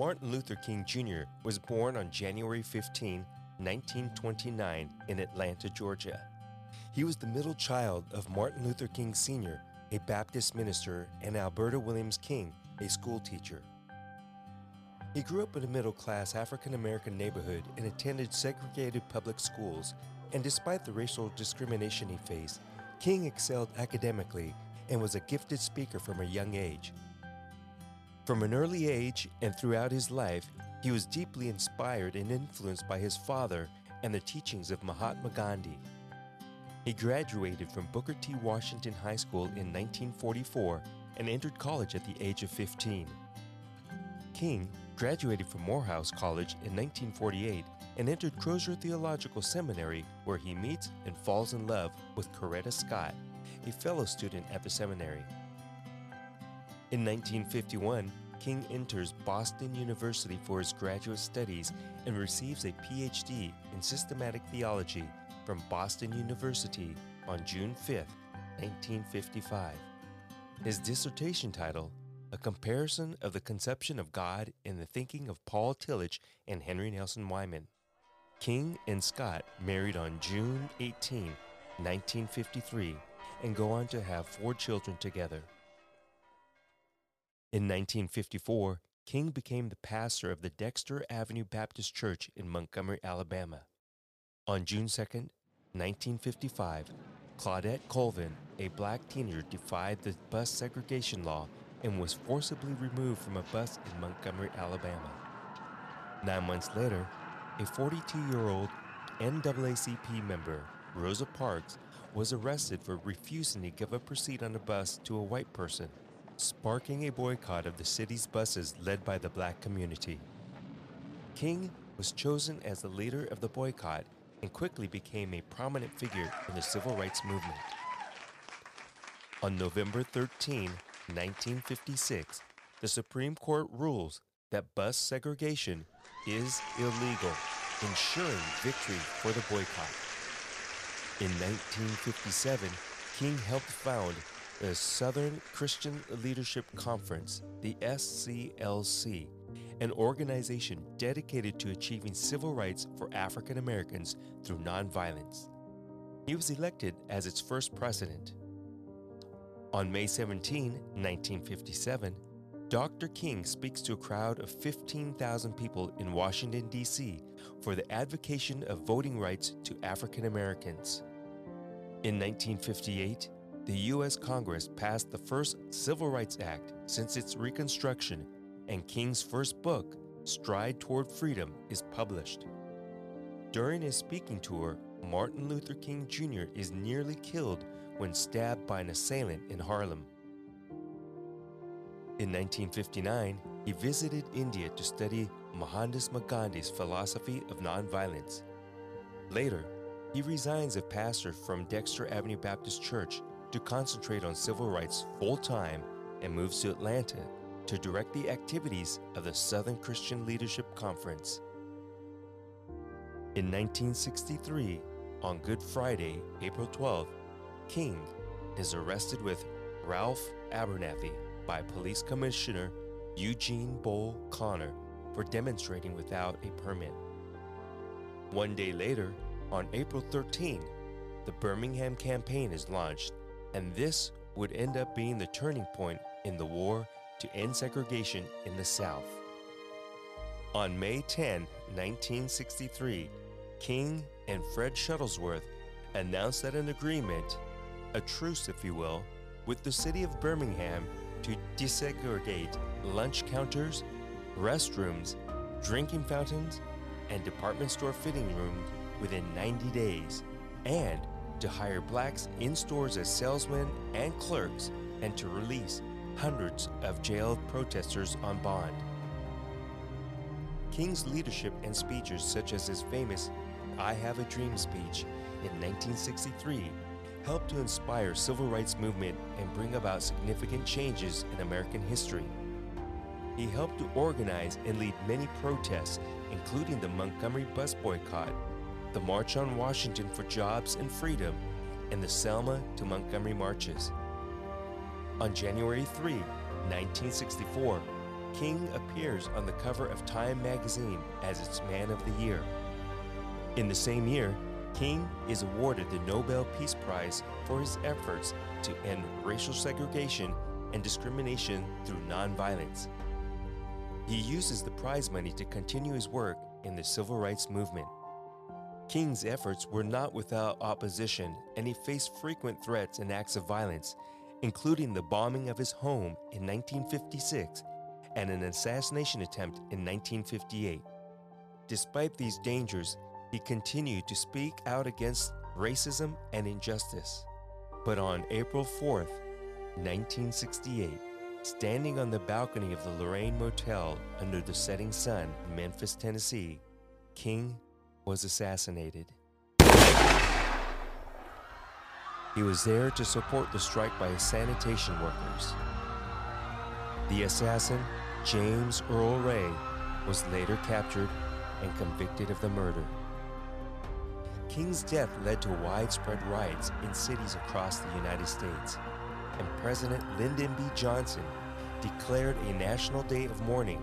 Martin Luther King Jr. was born on January 15, 1929, in Atlanta, Georgia. He was the middle child of Martin Luther King Sr., a Baptist minister, and Alberta Williams King, a schoolteacher. He grew up in a middle class African American neighborhood and attended segregated public schools. And despite the racial discrimination he faced, King excelled academically and was a gifted speaker from a young age. From an early age and throughout his life, he was deeply inspired and influenced by his father and the teachings of Mahatma Gandhi. He graduated from Booker T. Washington High School in 1944 and entered college at the age of 15. King graduated from Morehouse College in 1948 and entered Crozer Theological Seminary, where he meets and falls in love with Coretta Scott, a fellow student at the seminary. In 1951, King enters Boston University for his graduate studies and receives a PhD in systematic theology from Boston University on June 5, 1955. His dissertation title, A Comparison of the Conception of God in the Thinking of Paul Tillich and Henry Nelson Wieman. King and Scott married on June 18, 1953, and go on to have four children together. In 1954, King became the pastor of the Dexter Avenue Baptist Church in Montgomery, Alabama. On June 2, 1955, Claudette Colvin, a black teenager, defied the bus segregation law and was forcibly removed from a bus in Montgomery, Alabama. Nine months later, a 42 year old NAACP member, Rosa Parks, was arrested for refusing to give up her seat on a bus to a white person sparking a boycott of the city's buses led by the black community. King was chosen as the leader of the boycott and quickly became a prominent figure in the civil rights movement. On November 13, 1956, the Supreme Court rules that bus segregation is illegal, ensuring victory for the boycott. In 1957, King helped found the Southern Christian Leadership Conference, the SCLC, an organization dedicated to achieving civil rights for African Americans through nonviolence. He was elected as its first president. On May 17, 1957, Dr. King speaks to a crowd of 15,000 people in Washington, D.C. for the advocacy of voting rights to African Americans. In 1958, the U.S. Congress passed the first Civil Rights Act since its Reconstruction, and King's first book, Stride Toward Freedom, is published. During his speaking tour, Martin Luther King Jr. is nearly killed when stabbed by an assailant in Harlem. In 1959, he visited India to study Mohandas Gandhi's philosophy of nonviolence. Later, he resigns as pastor from Dexter Avenue Baptist Church to concentrate on civil rights full time and moves to Atlanta to direct the activities of the Southern Christian Leadership Conference. In 1963, on Good Friday, April 12, King is arrested with Ralph Abernathy by Police Commissioner Eugene Bull Connor for demonstrating without a permit. One day later, on April 13, the Birmingham campaign is launched and this would end up being the turning point in the war to end segregation in the South. On May 10, 1963, King and Fred Shuttlesworth announced that an agreement, a truce if you will, with the city of Birmingham to desegregate lunch counters, restrooms, drinking fountains, and department store fitting rooms within 90 days, and to hire blacks in stores as salesmen and clerks and to release hundreds of jailed protesters on bond. King's leadership and speeches, such as his famous I Have a Dream speech in 1963, helped to inspire civil rights movement and bring about significant changes in American history. He helped to organize and lead many protests, including the Montgomery bus boycott the March on Washington for Jobs and Freedom, and the Selma to Montgomery marches. On January 3, 1964, King appears on the cover of Time magazine as its Man of the Year. In the same year, King is awarded the Nobel Peace Prize for his efforts to end racial segregation and discrimination through nonviolence. He uses the prize money to continue his work in the civil rights movement. King's efforts were not without opposition, and he faced frequent threats and acts of violence, including the bombing of his home in 1956 and an assassination attempt in 1958. Despite these dangers, he continued to speak out against racism and injustice. But on April 4th, 1968, standing on the balcony of the Lorraine Motel under the setting sun in Memphis, Tennessee, King was assassinated. He was there to support the strike by sanitation workers. The assassin, James Earl Ray, was later captured and convicted of the murder. King's death led to widespread riots in cities across the United States, and President Lyndon B. Johnson declared a national day of mourning.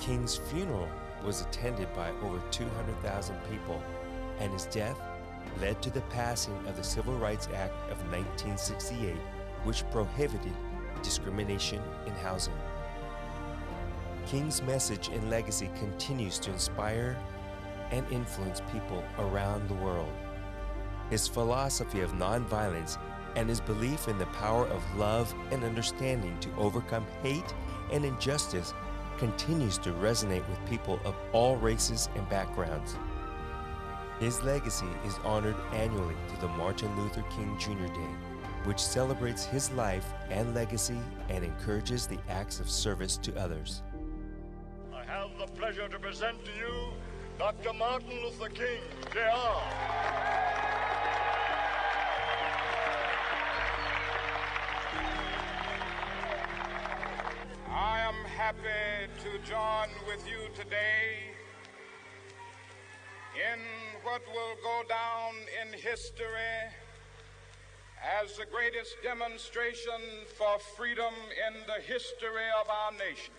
King's funeral was attended by over 200,000 people, and his death led to the passing of the Civil Rights Act of 1968, which prohibited discrimination in housing. King's message and legacy continues to inspire and influence people around the world. His philosophy of nonviolence and his belief in the power of love and understanding to overcome hate and injustice continues to resonate with people of all races and backgrounds. His legacy is honored annually through the Martin Luther King Jr. Day, which celebrates his life and legacy and encourages the acts of service to others. I have the pleasure to present to you Dr. Martin Luther King, Jr. happy to join with you today in what will go down in history as the greatest demonstration for freedom in the history of our nation.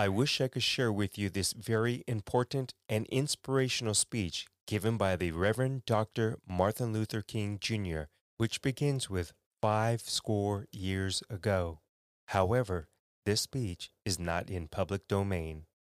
I wish I could share with you this very important and inspirational speech given by the Reverend Dr. Martin Luther King Jr., which begins with five score years ago. However, this speech is not in public domain.